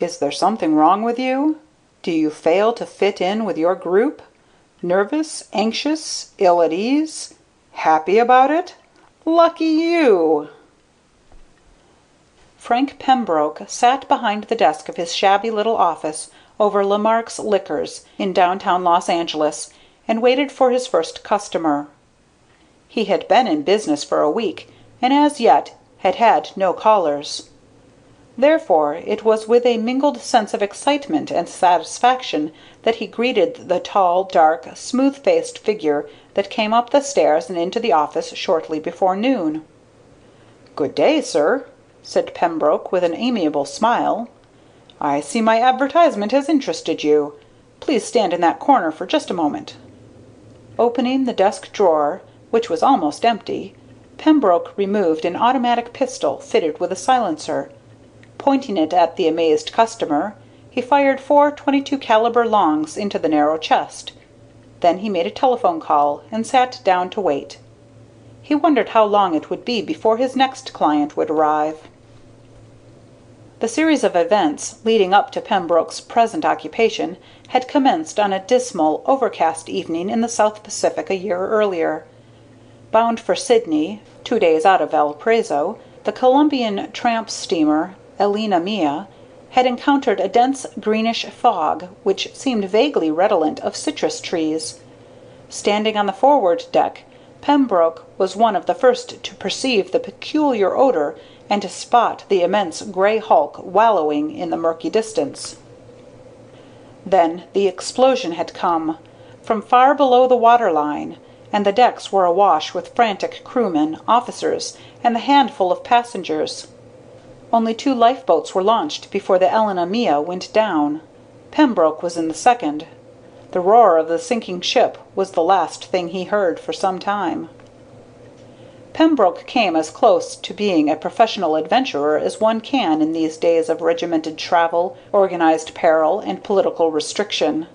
Is there something wrong with you? Do you fail to fit in with your group? Nervous, anxious, ill at ease? Happy about it? Lucky you! Frank Pembroke sat behind the desk of his shabby little office over Lemark's Liquors in downtown Los Angeles and waited for his first customer. He had been in business for a week and as yet had had no callers. Therefore it was with a mingled sense of excitement and satisfaction that he greeted the tall, dark, smooth faced figure that came up the stairs and into the office shortly before noon. "Good day, sir," said Pembroke with an amiable smile. "I see my advertisement has interested you. Please stand in that corner for just a moment." Opening the desk drawer, which was almost empty, Pembroke removed an automatic pistol fitted with a silencer. Pointing it at the amazed customer, he fired four 22 caliber longs into the narrow chest. Then he made a telephone call and sat down to wait. He wondered how long it would be before his next client would arrive. The series of events leading up to Pembroke's present occupation had commenced on a dismal, overcast evening in the South Pacific a year earlier. Bound for Sydney, two days out of Valparaiso, the Colombian tramp steamer Elena Mia had encountered a dense greenish fog which seemed vaguely redolent of citrus trees. Standing on the forward deck, Pembroke was one of the first to perceive the peculiar odor and to spot the immense gray hulk wallowing in the murky distance. Then the explosion had come, from far below the water line, and the decks were awash with frantic crewmen, officers, and the handful of passengers. Only two lifeboats were launched before the Elena Mia went down. Pembroke was in the second. The roar of the sinking ship was the last thing he heard for some time. Pembroke came as close to being a professional adventurer as one can in these days of regimented travel, organized peril, and political restriction.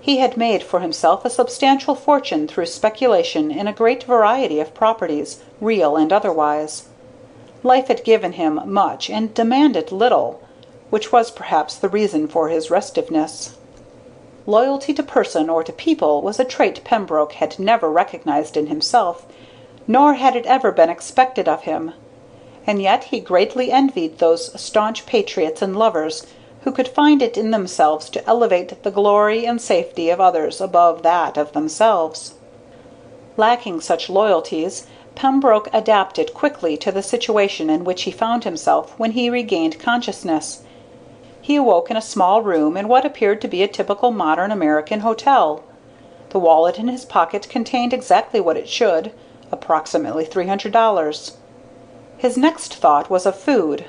He had made for himself a substantial fortune through speculation in a great variety of properties, real and otherwise. Life had given him much and demanded little, which was perhaps the reason for his restiveness. Loyalty to person or to people was a trait Pembroke had never recognized in himself, nor had it ever been expected of him; and yet he greatly envied those staunch patriots and lovers who could find it in themselves to elevate the glory and safety of others above that of themselves. Lacking such loyalties. Pembroke adapted quickly to the situation in which he found himself when he regained consciousness. He awoke in a small room in what appeared to be a typical modern American hotel. The wallet in his pocket contained exactly what it should approximately three hundred dollars. His next thought was of food.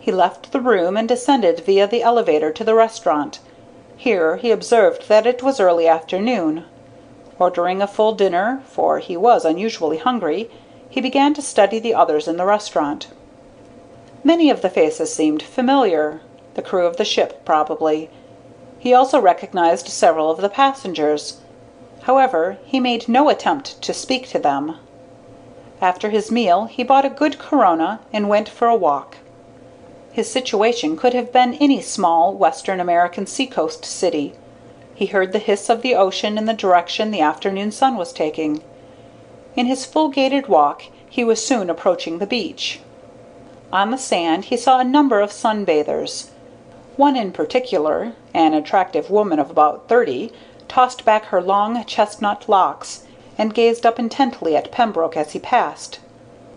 He left the room and descended via the elevator to the restaurant. Here he observed that it was early afternoon. Ordering a full dinner, for he was unusually hungry, he began to study the others in the restaurant. Many of the faces seemed familiar the crew of the ship, probably. He also recognized several of the passengers. However, he made no attempt to speak to them. After his meal he bought a good Corona and went for a walk. His situation could have been any small Western American seacoast city. He heard the hiss of the ocean in the direction the afternoon sun was taking. In his full gaited walk he was soon approaching the beach. On the sand he saw a number of sun bathers. One in particular, an attractive woman of about thirty, tossed back her long chestnut locks and gazed up intently at Pembroke as he passed.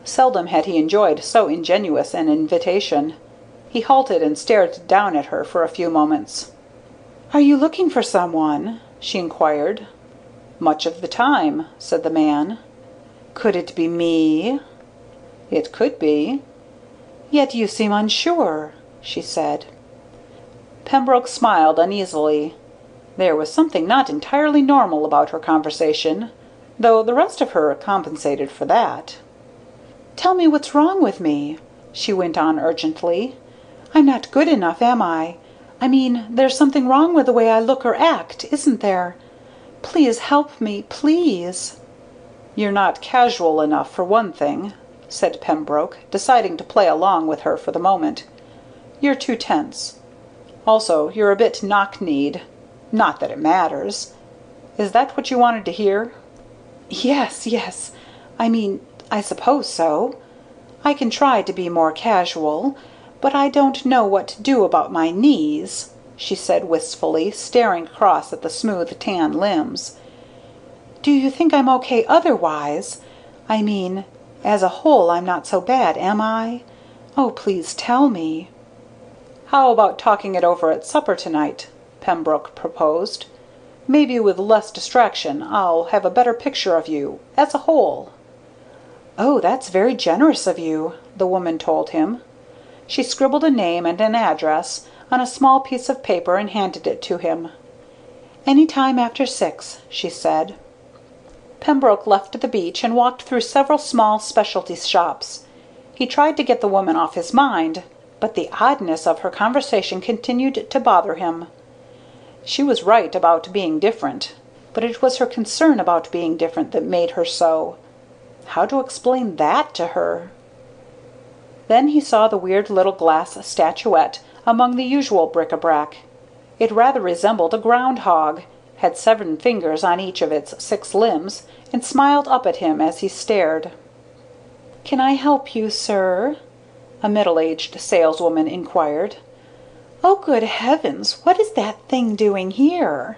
Seldom had he enjoyed so ingenuous an invitation. He halted and stared down at her for a few moments. "Are you looking for some one?" she inquired. "Much of the time," said the man. "Could it be me?" "It could be." "Yet you seem unsure," she said. Pembroke smiled uneasily. There was something not entirely normal about her conversation, though the rest of her compensated for that. "Tell me what's wrong with me," she went on urgently. "I'm not good enough, am I? I mean, there's something wrong with the way I look or act, isn't there? Please help me, please!" "You're not casual enough, for one thing," said Pembroke, deciding to play along with her for the moment. "You're too tense. Also you're a bit knock kneed. Not that it matters. Is that what you wanted to hear?" "Yes, yes. I mean I suppose so. I can try to be more casual. But I don't know what to do about my knees," she said wistfully, staring across at the smooth tan limbs. "Do you think I'm okay otherwise? I mean, as a whole I'm not so bad, am I? Oh, please tell me." "How about talking it over at supper to night?" Pembroke proposed. "Maybe with less distraction I'll have a better picture of you as a whole." "Oh, that's very generous of you," the woman told him. She scribbled a name and an address on a small piece of paper and handed it to him. "Any time after six," she said. Pembroke left the beach and walked through several small specialty shops. He tried to get the woman off his mind, but the oddness of her conversation continued to bother him. She was right about being different, but it was her concern about being different that made her so. How to explain that to her? Then he saw the weird little glass statuette among the usual bric a brac. It rather resembled a ground hog, had seven fingers on each of its six limbs, and smiled up at him as he stared. "Can I help you, sir?" a middle aged saleswoman inquired. "Oh, good heavens! What is that thing doing here?"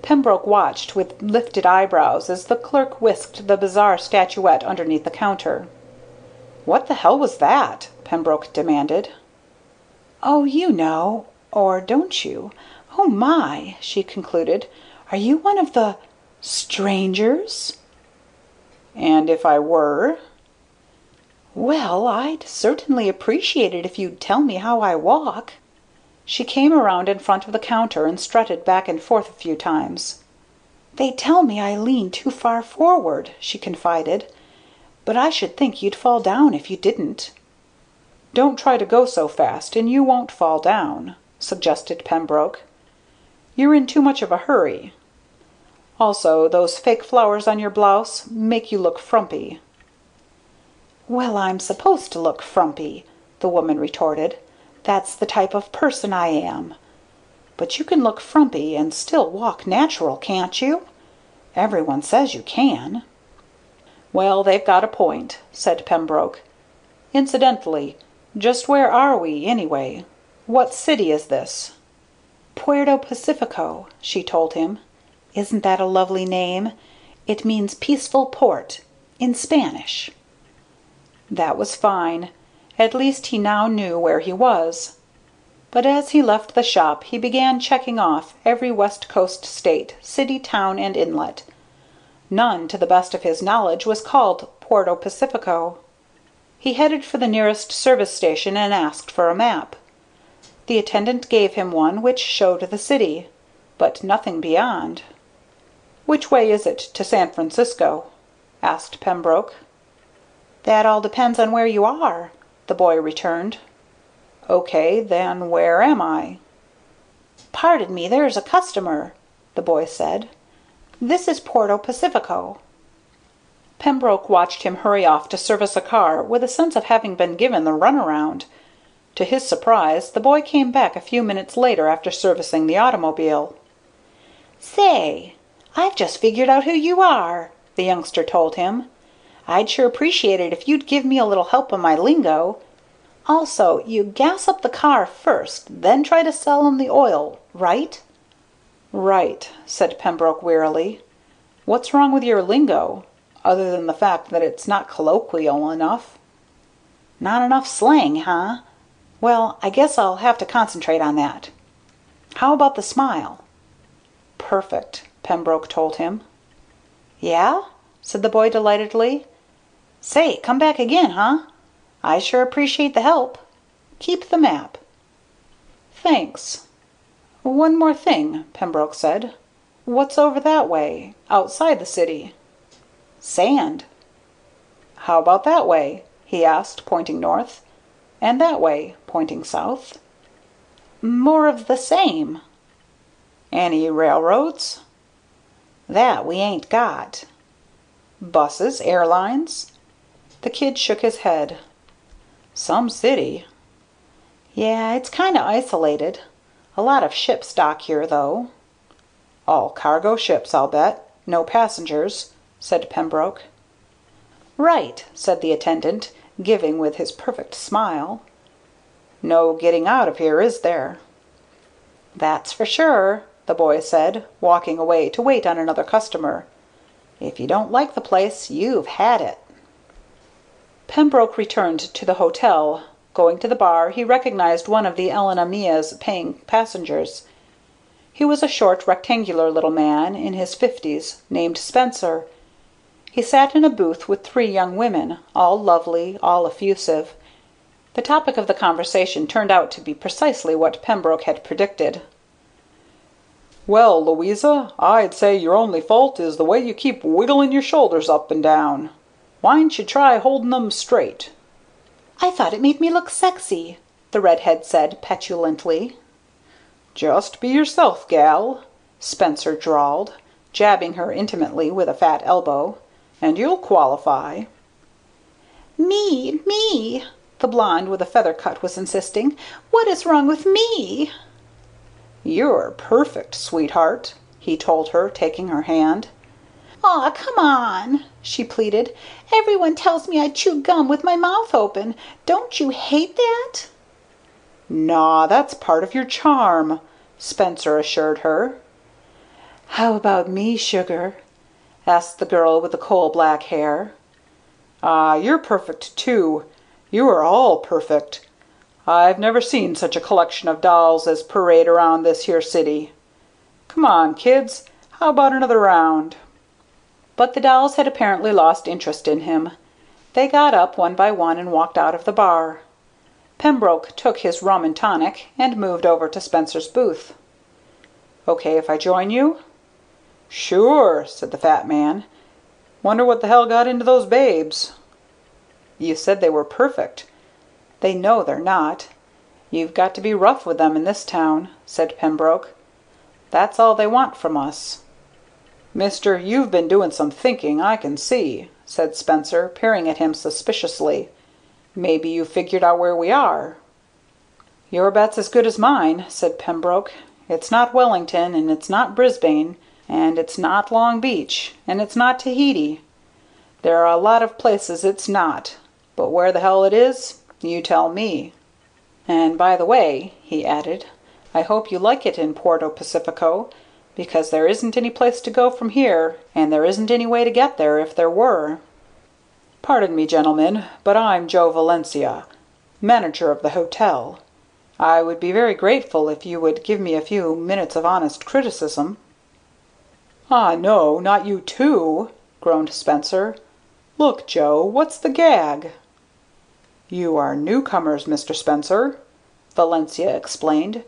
Pembroke watched with lifted eyebrows as the clerk whisked the bizarre statuette underneath the counter. "What the hell was that?" Pembroke demanded. "Oh, you know or don't you? Oh, my!" she concluded. "Are you one of the strangers?" "And if I were?" "Well, I'd certainly appreciate it if you'd tell me how I walk." She came around in front of the counter and strutted back and forth a few times. "They tell me I lean too far forward," she confided. But I should think you'd fall down if you didn't." "Don't try to go so fast and you won't fall down," suggested Pembroke. "You're in too much of a hurry. Also those fake flowers on your blouse make you look frumpy." "Well, I'm supposed to look frumpy," the woman retorted. "That's the type of person I am. But you can look frumpy and still walk natural, can't you? Everyone says you can." "Well, they've got a point," said Pembroke. "Incidentally, just where are we, anyway? What city is this?" "Puerto Pacifico," she told him. "Isn't that a lovely name? It means peaceful port in Spanish." That was fine. At least he now knew where he was. But as he left the shop he began checking off every west coast state, city, town, and inlet. None, to the best of his knowledge, was called Puerto Pacifico. He headed for the nearest service station and asked for a map. The attendant gave him one which showed the city, but nothing beyond. "Which way is it to San Francisco?" asked Pembroke. "That all depends on where you are," the boy returned. "Okay, then where am I?" "Pardon me, there's a customer," the boy said. This is Puerto Pacifico." Pembroke watched him hurry off to service a car with a sense of having been given the run around. To his surprise the boy came back a few minutes later after servicing the automobile. "Say, I've just figured out who you are!" the youngster told him. "I'd sure appreciate it if you'd give me a little help on my lingo. Also, you gas up the car first, then try to sell 'em the oil. Right?" "Right," said Pembroke wearily. "What's wrong with your lingo, other than the fact that it's not colloquial enough?" "Not enough slang, huh? Well, I guess I'll have to concentrate on that. How about the smile?" "Perfect," Pembroke told him. "Yeah?" said the boy delightedly. "Say, come back again, huh? I sure appreciate the help. Keep the map." "Thanks. One more thing," Pembroke said. "What's over that way outside the city?" "Sand." "How about that way?" he asked, pointing north. "And that way?" pointing south. "More of the same." "Any railroads?" "That we ain't got." "Busses, airlines?" The kid shook his head. "Some city." "Yeah, it's kind of isolated. A lot of ships dock here, though." "All cargo ships, I'll bet. No passengers," said Pembroke. "Right," said the attendant, giving with his perfect smile. "No getting out of here, is there?" "That's for sure," the boy said, walking away to wait on another customer. "If you don't like the place, you've had it." Pembroke returned to the hotel. Going to the bar, he recognized one of the Elena Mia's paying passengers. He was a short, rectangular little man in his fifties, named Spencer. He sat in a booth with three young women, all lovely, all effusive. The topic of the conversation turned out to be precisely what Pembroke had predicted. "Well, Louisa, I'd say your only fault is the way you keep wiggling your shoulders up and down. Why'n't you try holding 'em straight?" "I thought it made me look sexy," the redhead said petulantly. "Just be yourself, gal," Spencer drawled, jabbing her intimately with a fat elbow, "and you'll qualify." "Me me!" the blonde with a feather cut was insisting. "What is wrong with me?" "You're perfect, sweetheart," he told her, taking her hand. "Aw, come on!" she pleaded. "Everyone tells me I chew gum with my mouth open. Don't you hate that?" "Naw, that's part of your charm," Spencer assured her. "How about me, sugar?" asked the girl with the coal black hair. "Ah, you're perfect, too. You are all perfect. I've never seen such a collection of dolls as parade around this here city. Come on, kids, how about another round?" But the dolls had apparently lost interest in him. They got up one by one and walked out of the bar. Pembroke took his rum and tonic and moved over to Spencer's booth. "Okay if I join you?" "Sure," said the fat man. "Wonder what the hell got into those babes?" "You said they were perfect. They know they're not. You've got to be rough with them in this town," said Pembroke. "That's all they want from us." "Mister, you've been doing some thinking, I can see," said Spencer, peering at him suspiciously. "Maybe you've figured out where we are." "Your bet's as good as mine," said Pembroke. "It's not Wellington, and it's not Brisbane, and it's not Long Beach, and it's not Tahiti. There are a lot of places it's not, but where the hell it is, you tell me. And by the way," he added, "I hope you like it in Puerto Pacifico because there isn't any place to go from here, and there isn't any way to get there if there were. Pardon me, gentlemen, but I'm Joe Valencia, manager of the hotel. I would be very grateful if you would give me a few minutes of honest criticism." "Ah, no, not you too!" groaned Spencer. "Look, Joe, what's the gag?" "You are newcomers, Mr. Spencer," Valencia explained.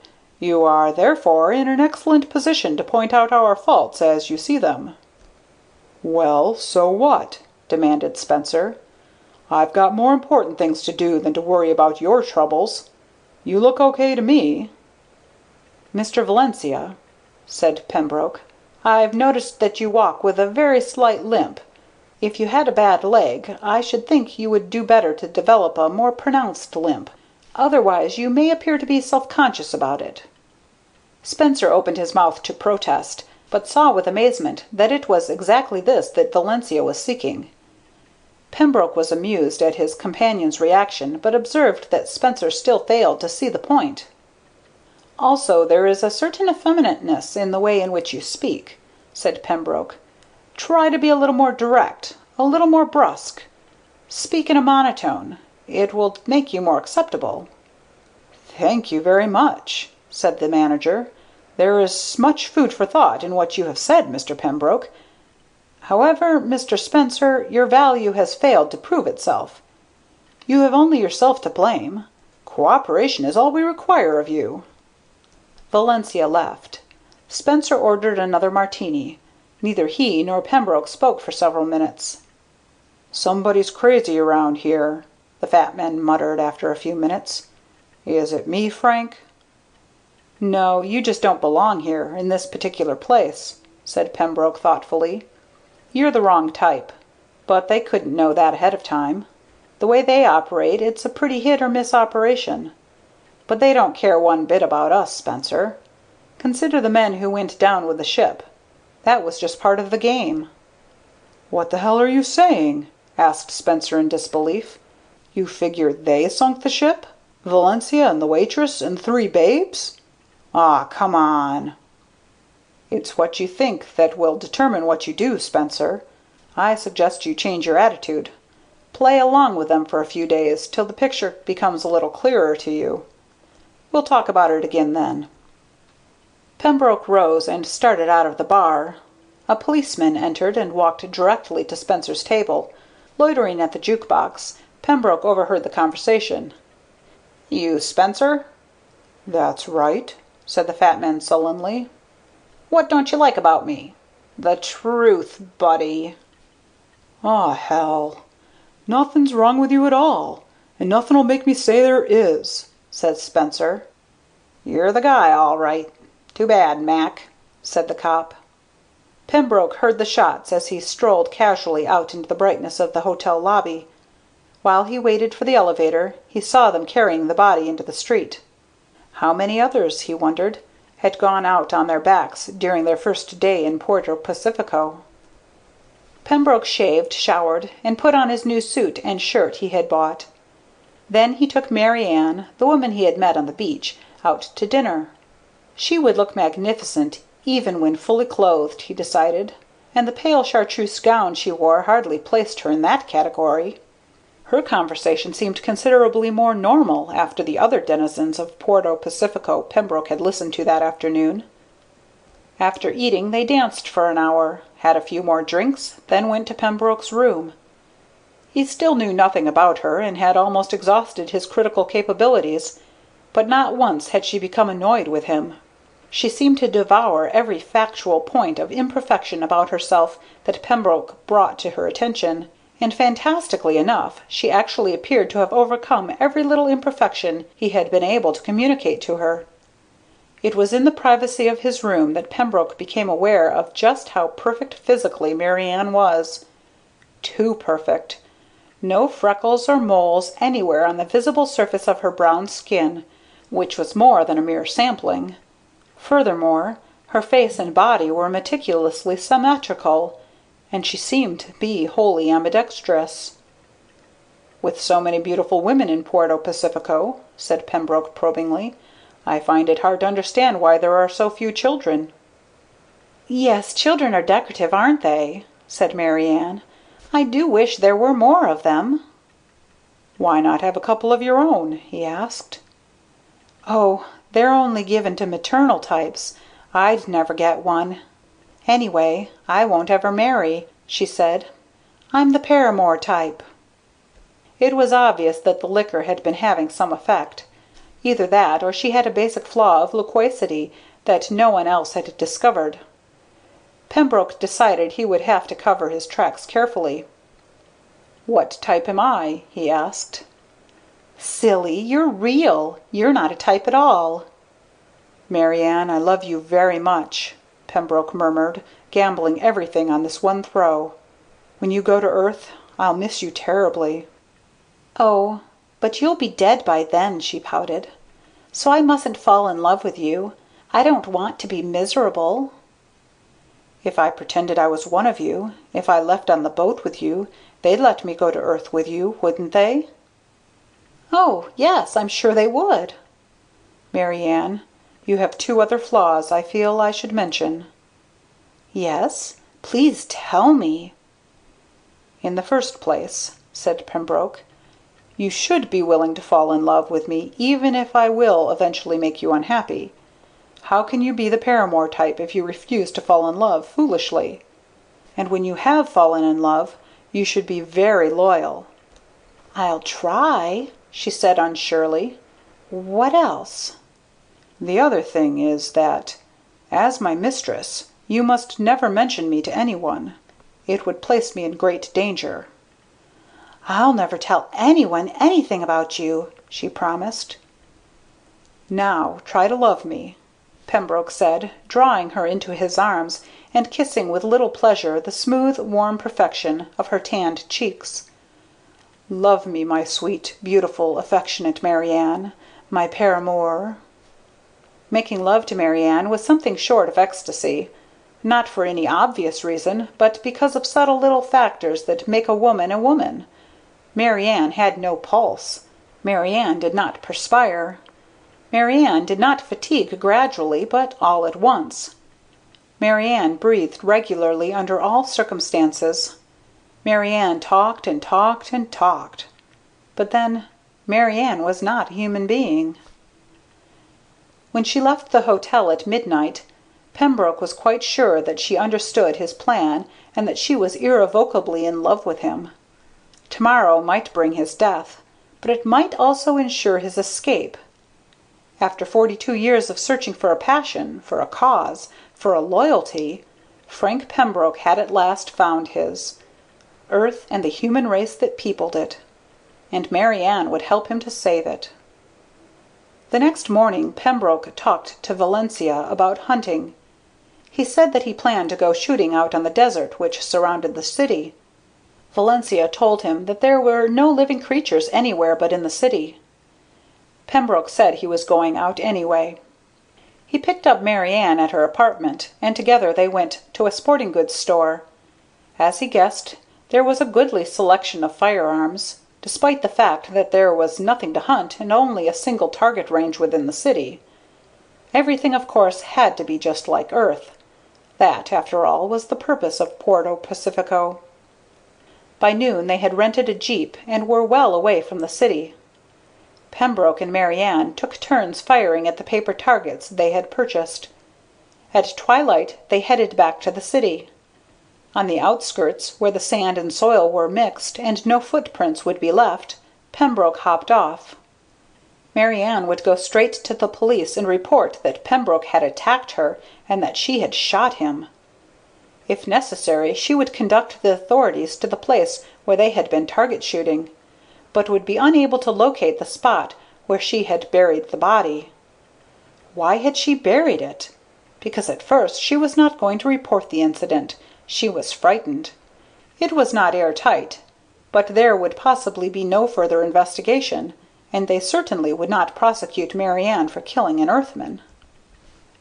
You are therefore in an excellent position to point out our faults as you see them." "Well, so what?" demanded Spencer. "I've got more important things to do than to worry about your troubles. You look okay to me." "Mr. Valencia," said Pembroke, "I've noticed that you walk with a very slight limp. If you had a bad leg, I should think you would do better to develop a more pronounced limp. Otherwise you may appear to be self conscious about it." Spencer opened his mouth to protest, but saw with amazement that it was exactly this that Valencia was seeking. Pembroke was amused at his companion's reaction, but observed that Spencer still failed to see the point. "Also there is a certain effeminateness in the way in which you speak," said Pembroke. "Try to be a little more direct, a little more brusque. Speak in a monotone. It will make you more acceptable." "Thank you very much," said the manager. "There is much food for thought in what you have said, Mr. Pembroke. However, Mr. Spencer, your value has failed to prove itself. You have only yourself to blame. Cooperation is all we require of you." Valencia left. Spencer ordered another Martini. Neither he nor Pembroke spoke for several minutes. "Somebody's crazy around here," the fat man muttered after a few minutes. "Is it me, Frank?" "No, you just don't belong here, in this particular place," said Pembroke thoughtfully. You're the wrong type. But they couldn't know that ahead of time. The way they operate, it's a pretty hit or miss operation. But they don't care one bit about us, Spencer. Consider the men who went down with the ship. That was just part of the game." "What the hell are you saying?" asked Spencer in disbelief. "You figure they sunk the ship? Valencia and the waitress and three babes? Aw, come on!" "It's what you think that will determine what you do, Spencer. I suggest you change your attitude. Play along with them for a few days, till the picture becomes a little clearer to you. We'll talk about it again then." Pembroke rose and started out of the bar. A policeman entered and walked directly to Spencer's table. Loitering at the juke box, Pembroke overheard the conversation. "You Spencer?" "That's right," said the fat man sullenly. What don't you like about me? The truth, buddy." "Aw, hell! Nothing's wrong with you at all, and nothing'll make me say there is," said Spencer. "You're the guy, all right. Too bad, Mac," said the cop. Pembroke heard the shots as he strolled casually out into the brightness of the hotel lobby. While he waited for the elevator he saw them carrying the body into the street. How many others, he wondered, had gone out on their backs during their first day in Puerto Pacifico. Pembroke shaved, showered, and put on his new suit and shirt he had bought. Then he took Mary Ann, the woman he had met on the beach, out to dinner. She would look magnificent even when fully clothed, he decided, and the pale chartreuse gown she wore hardly placed her in that category. Her conversation seemed considerably more normal after the other denizens of Puerto Pacifico Pembroke had listened to that afternoon. After eating they danced for an hour, had a few more drinks, then went to Pembroke's room. He still knew nothing about her, and had almost exhausted his critical capabilities, but not once had she become annoyed with him. She seemed to devour every factual point of imperfection about herself that Pembroke brought to her attention. And, fantastically enough, she actually appeared to have overcome every little imperfection he had been able to communicate to her. It was in the privacy of his room that Pembroke became aware of just how perfect physically Mary Ann was. Too perfect. No freckles or moles anywhere on the visible surface of her brown skin, which was more than a mere sampling. Furthermore, her face and body were meticulously symmetrical and she seemed to be wholly ambidextrous. "With so many beautiful women in Puerto Pacifico," said Pembroke probingly, "I find it hard to understand why there are so few children." "Yes, children are decorative, aren't they?" said Mary Ann. "I do wish there were more of them." "Why not have a couple of your own?" he asked. "Oh, they're only given to maternal types. I'd never get one. Anyway, I won't ever marry," she said. "I'm the paramour type." It was obvious that the liquor had been having some effect. Either that or she had a basic flaw of loquacity that no one else had discovered. Pembroke decided he would have to cover his tracks carefully. "What type am I?" he asked. "Silly! You're real. You're not a type at all." "Mary Ann, I love you very much. Pembroke murmured, gambling everything on this one throw. "When you go to Earth I'll miss you terribly." "Oh, but you'll be dead by then," she pouted. "So I mustn't fall in love with you. I don't want to be miserable." If I pretended I was one of you, if I left on the boat with you, they'd let me go to Earth with you, wouldn't they?" "Oh, yes, I'm sure they would." "Mary Ann, you have two other flaws I feel I should mention." "Yes? Please tell me." "In the first place," said Pembroke, "you should be willing to fall in love with me even if I will eventually make you unhappy. How can you be the paramour type if you refuse to fall in love foolishly? And when you have fallen in love you should be very loyal." "I'll try," she said unsurely. "What else?" "The other thing is that, as my mistress, you must never mention me to anyone. It would place me in great danger." "I'll never tell anyone anything about you," she promised. "Now try to love me. Pembroke said, drawing her into his arms and kissing with little pleasure the smooth, warm perfection of her tanned cheeks. "Love me, my sweet, beautiful, affectionate Mary my paramour." Making love to Mary Ann was something short of ecstasy not for any obvious reason, but because of subtle little factors that make a woman a woman. Mary Ann had no pulse. Mary Ann did not perspire. Mary Ann did not fatigue gradually, but all at once. Mary Ann breathed regularly under all circumstances. Mary Ann talked and talked and talked. But then Mary Ann was not a human being. When she left the hotel at midnight, Pembroke was quite sure that she understood his plan and that she was irrevocably in love with him. Tomorrow might bring his death, but it might also ensure his escape. After forty two years of searching for a passion, for a cause, for a loyalty, Frank Pembroke had at last found his Earth and the human race that peopled it. And Mary Ann would help him to save it. The next morning Pembroke talked to Valencia about hunting. He said that he planned to go shooting out on the desert which surrounded the city. Valencia told him that there were no living creatures anywhere but in the city. Pembroke said he was going out anyway. He picked up Mary Ann at her apartment, and together they went to a sporting goods store. As he guessed, there was a goodly selection of firearms, despite the fact that there was nothing to hunt and only a single target range within the city. Everything, of course, had to be just like Earth. That, after all, was the purpose of Puerto Pacifico. By noon they had rented a jeep and were well away from the city. Pembroke and Mary Ann took turns firing at the paper targets they had purchased. At twilight they headed back to the city. On the outskirts, where the sand and soil were mixed and no footprints would be left, Pembroke hopped off. Mary Ann would go straight to the police and report that Pembroke had attacked her and that she had shot him. If necessary she would conduct the authorities to the place where they had been target shooting but would be unable to locate the spot where she had buried the body. Why had she buried it? Because at first she was not going to report the incident. She was frightened. It was not air tight, but there would possibly be no further investigation, and they certainly would not prosecute Mary Ann for killing an Earthman.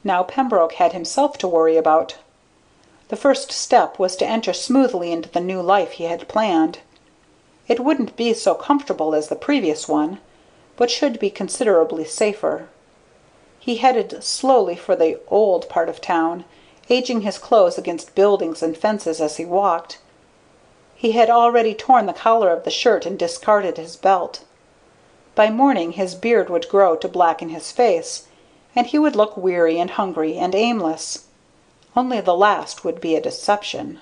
Now Pembroke had himself to worry about. The first step was to enter smoothly into the new life he had planned. It wouldn't be so comfortable as the previous one, but should be considerably safer. He headed slowly for the "old" part of town, aging his clothes against buildings and fences as he walked. He had already torn the collar of the shirt and discarded his belt. By morning his beard would grow to blacken his face, and he would look weary and hungry and aimless. Only the last would be a deception.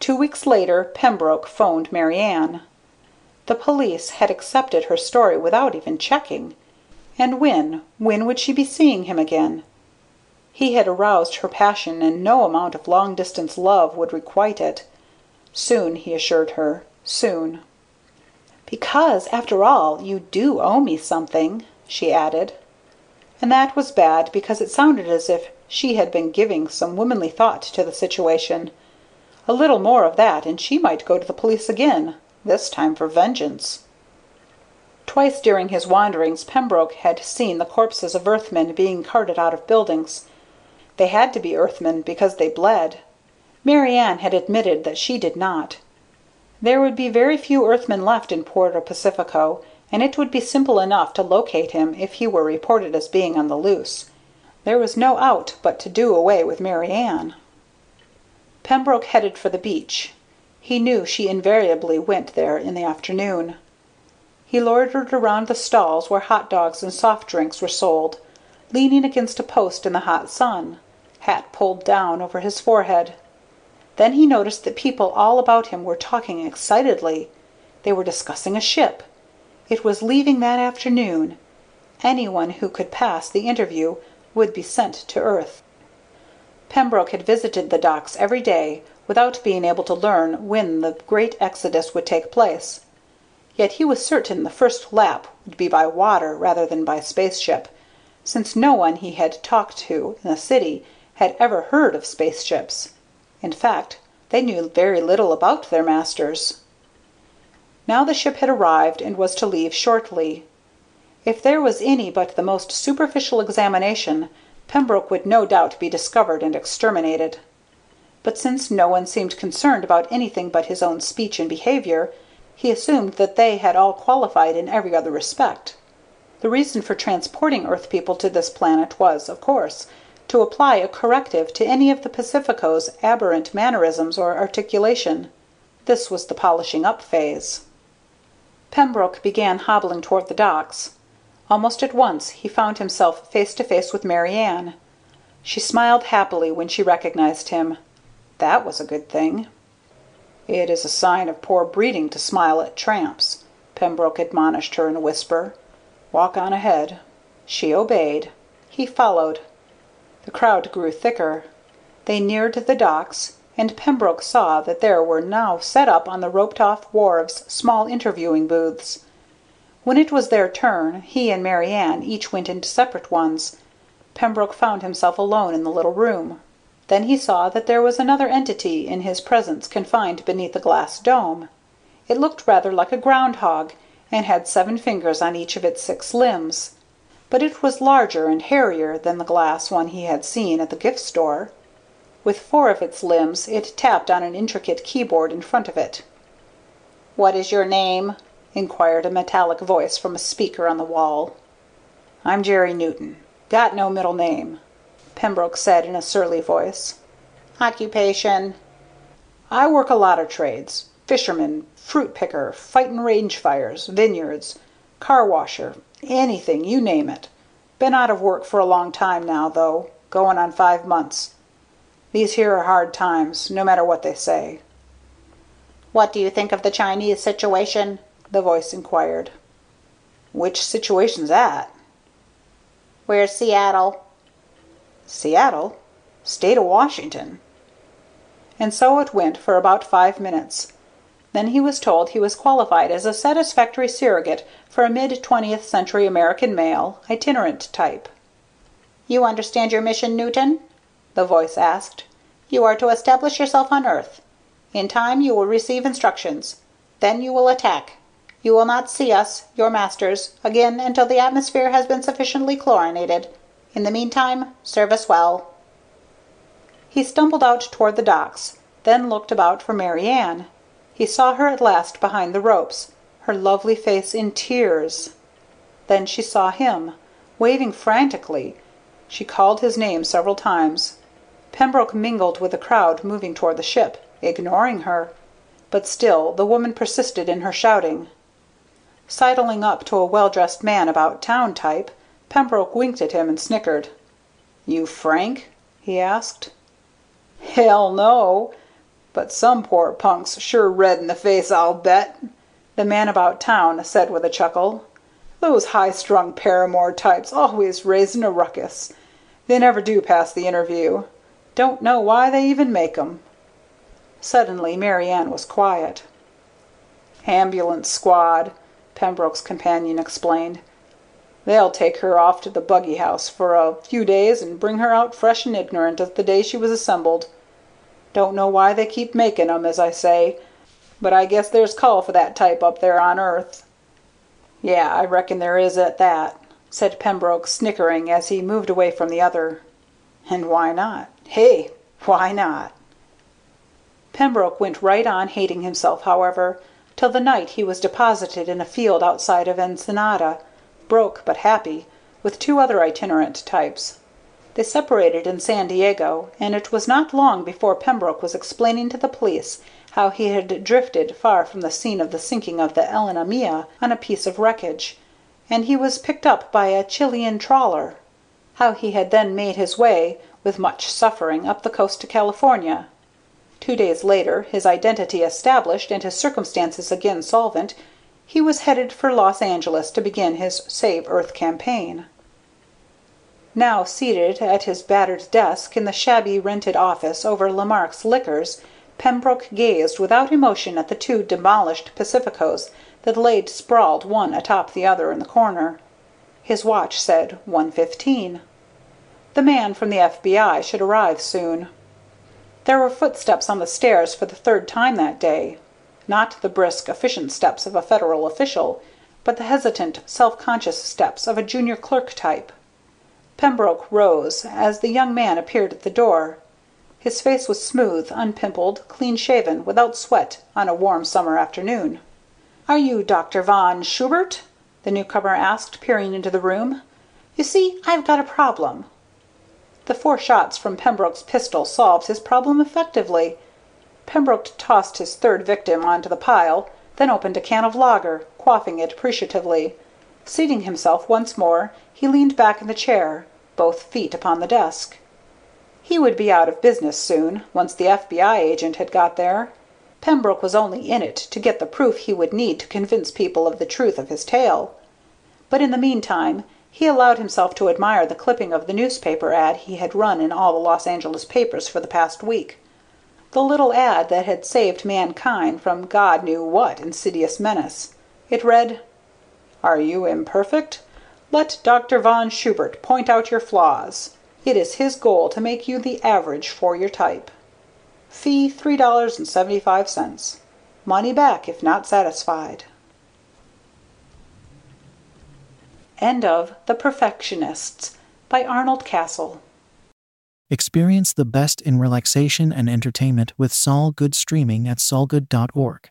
Two weeks later Pembroke phoned Mary Ann. The police had accepted her story without even checking. And when when would she be seeing him again? He had aroused her passion and no amount of long distance love would requite it. Soon, he assured her soon. "Because, after all, you do owe me something," she added. And that was bad because it sounded as if she had been giving some womanly thought to the situation. A little more of that and she might go to the police again this time for vengeance. Twice during his wanderings Pembroke had seen the corpses of Earthmen being carted out of buildings. They had to be Earthmen because they bled. Mary Ann had admitted that she did not. There would be very few Earthmen left in Puerto Pacifico, and it would be simple enough to locate him if he were reported as being on the loose. There was no out but to do away with Mary Ann. Pembroke headed for the beach. He knew she invariably went there in the afternoon. He loitered around the stalls where hot dogs and soft drinks were sold, leaning against a post in the hot sun, hat pulled down over his forehead. Then he noticed that people all about him were talking excitedly. They were discussing a ship. It was leaving that afternoon. Anyone who could pass the interview would be sent to Earth. Pembroke had visited the docks every day without being able to learn when the great exodus would take place. Yet he was certain the first lap would be by water rather than by spaceship, since no one he had talked to in the city had ever heard of spaceships. In fact, they knew very little about their masters. Now the ship had arrived and was to leave shortly. If there was any but the most superficial examination, Pembroke would no doubt be discovered and exterminated. But since no one seemed concerned about anything but his own speech and behavior, he assumed that they had all qualified in every other respect. The reason for transporting Earth people to this planet was, of course, to apply a corrective to any of the Pacifico's aberrant mannerisms or articulation. This was the polishing up phase. Pembroke began hobbling toward the docks. Almost at once he found himself face to face with Mary. She smiled happily when she recognized him. That was a good thing. "It is a sign of poor breeding to smile at tramps," Pembroke admonished her in a whisper. "Walk on ahead." She obeyed. He followed. The crowd grew thicker. They neared the docks, and Pembroke saw that there were now set up on the roped off wharves small interviewing booths. When it was their turn, he and Mary Ann each went into separate ones. Pembroke found himself alone in the little room. Then he saw that there was another entity in his presence confined beneath a glass dome. It looked rather like a ground hog, and had seven fingers on each of its six limbs. But it was larger and hairier than the glass one he had seen at the gift store. With four of its limbs it tapped on an intricate keyboard in front of it. "What is your name?" inquired a metallic voice from a speaker on the wall. "I'm Jerry Newton. Got no middle name," Pembroke said in a surly voice. "Occupation?" "I work a lot of trades fisherman, fruit picker, fightin' range fires, vineyards, car washer anything, you name it. Been out of work for a long time now, though going on five months. These here are hard times, no matter what they say." "What do you think of the Chinese situation?" the voice inquired. "Which situation's that?" "Where's Seattle?" "Seattle? State of Washington." And so it went for about five minutes. Then he was told he was qualified as a satisfactory surrogate for a mid twentieth century American male, itinerant type. "You understand your mission, Newton?" the voice asked. "You are to establish yourself on Earth. In time you will receive instructions. Then you will attack. You will not see us, your masters, again until the atmosphere has been sufficiently chlorinated. In the meantime, serve us well." He stumbled out toward the docks, then looked about for Mary Ann. He saw her at last behind the ropes, her lovely face in tears. Then she saw him, waving frantically. She called his name several times. Pembroke mingled with the crowd moving toward the ship, ignoring her. But still the woman persisted in her shouting. Sidling up to a well dressed man about town type, Pembroke winked at him and snickered. "You Frank?" he asked. "Hell, no! But some poor punk's sure red in the face, I'll bet," the man about town said with a chuckle. "Those high strung paramour types always raising a ruckus. They never do pass the interview. Don't know why they even make 'em." Suddenly Mary Ann was quiet. "Ambulance squad. Pembroke's companion explained. "They'll take her off to the buggy house for a few days and bring her out fresh and ignorant as the day she was assembled. Don't know why they keep making 'em, as I say, but I guess there's call for that type up there on Earth." "Yeah, I reckon there is at that," said Pembroke, snickering as he moved away from the other. And why not? Hey, why not? Pembroke went right on hating himself, however, till the night he was deposited in a field outside of Ensenada, broke but happy, with two other itinerant types. They separated in San Diego, and it was not long before Pembroke was explaining to the police how he had drifted far from the scene of the sinking of the Elena Mia on a piece of wreckage, and he was picked up by a Chilean trawler; how he had then made his way, with much suffering, up the coast to California. Two days later, his identity established and his circumstances again solvent, he was headed for Los Angeles to begin his Save Earth campaign. Now seated at his battered desk in the shabby rented office over Lemark's Liquors, Pembroke gazed without emotion at the two demolished Pacificos that lay sprawled one atop the other in the corner. His watch said one fifteen. The man from the FBI should arrive soon. There were footsteps on the stairs for the third time that day not the brisk, efficient steps of a Federal official, but the hesitant, self conscious steps of a junior clerk type. Pembroke rose as the young man appeared at the door. His face was smooth, unpimpled, clean shaven, without sweat on a warm summer afternoon. "Are you Dr. Von Schubert?" the newcomer asked, peering into the room. "You see, I've got a problem. The four shots from Pembroke's pistol solved his problem effectively. Pembroke tossed his third victim onto the pile, then opened a can of lager, quaffing it appreciatively. Seating himself once more, he leaned back in the chair, both feet upon the desk. He would be out of business soon, once the FBI agent had got there. Pembroke was only in it to get the proof he would need to convince people of the truth of his tale. But in the meantime he allowed himself to admire the clipping of the newspaper ad he had run in all the Los Angeles papers for the past week the little ad that had saved mankind from God knew what insidious menace. It read: "Are you imperfect? Let Dr. Von Schubert point out your flaws. It is his goal to make you the average for your type. Fee $3.75. Money back if not satisfied." End of The Perfectionists, by Arnold Castle. Experience the best in relaxation and entertainment with Sol Good streaming at solgood.org.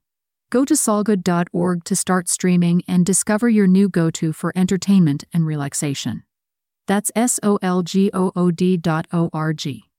Go to solgood.org to start streaming and discover your new go to for entertainment and relaxation. That's S O L G O O D dot O R G.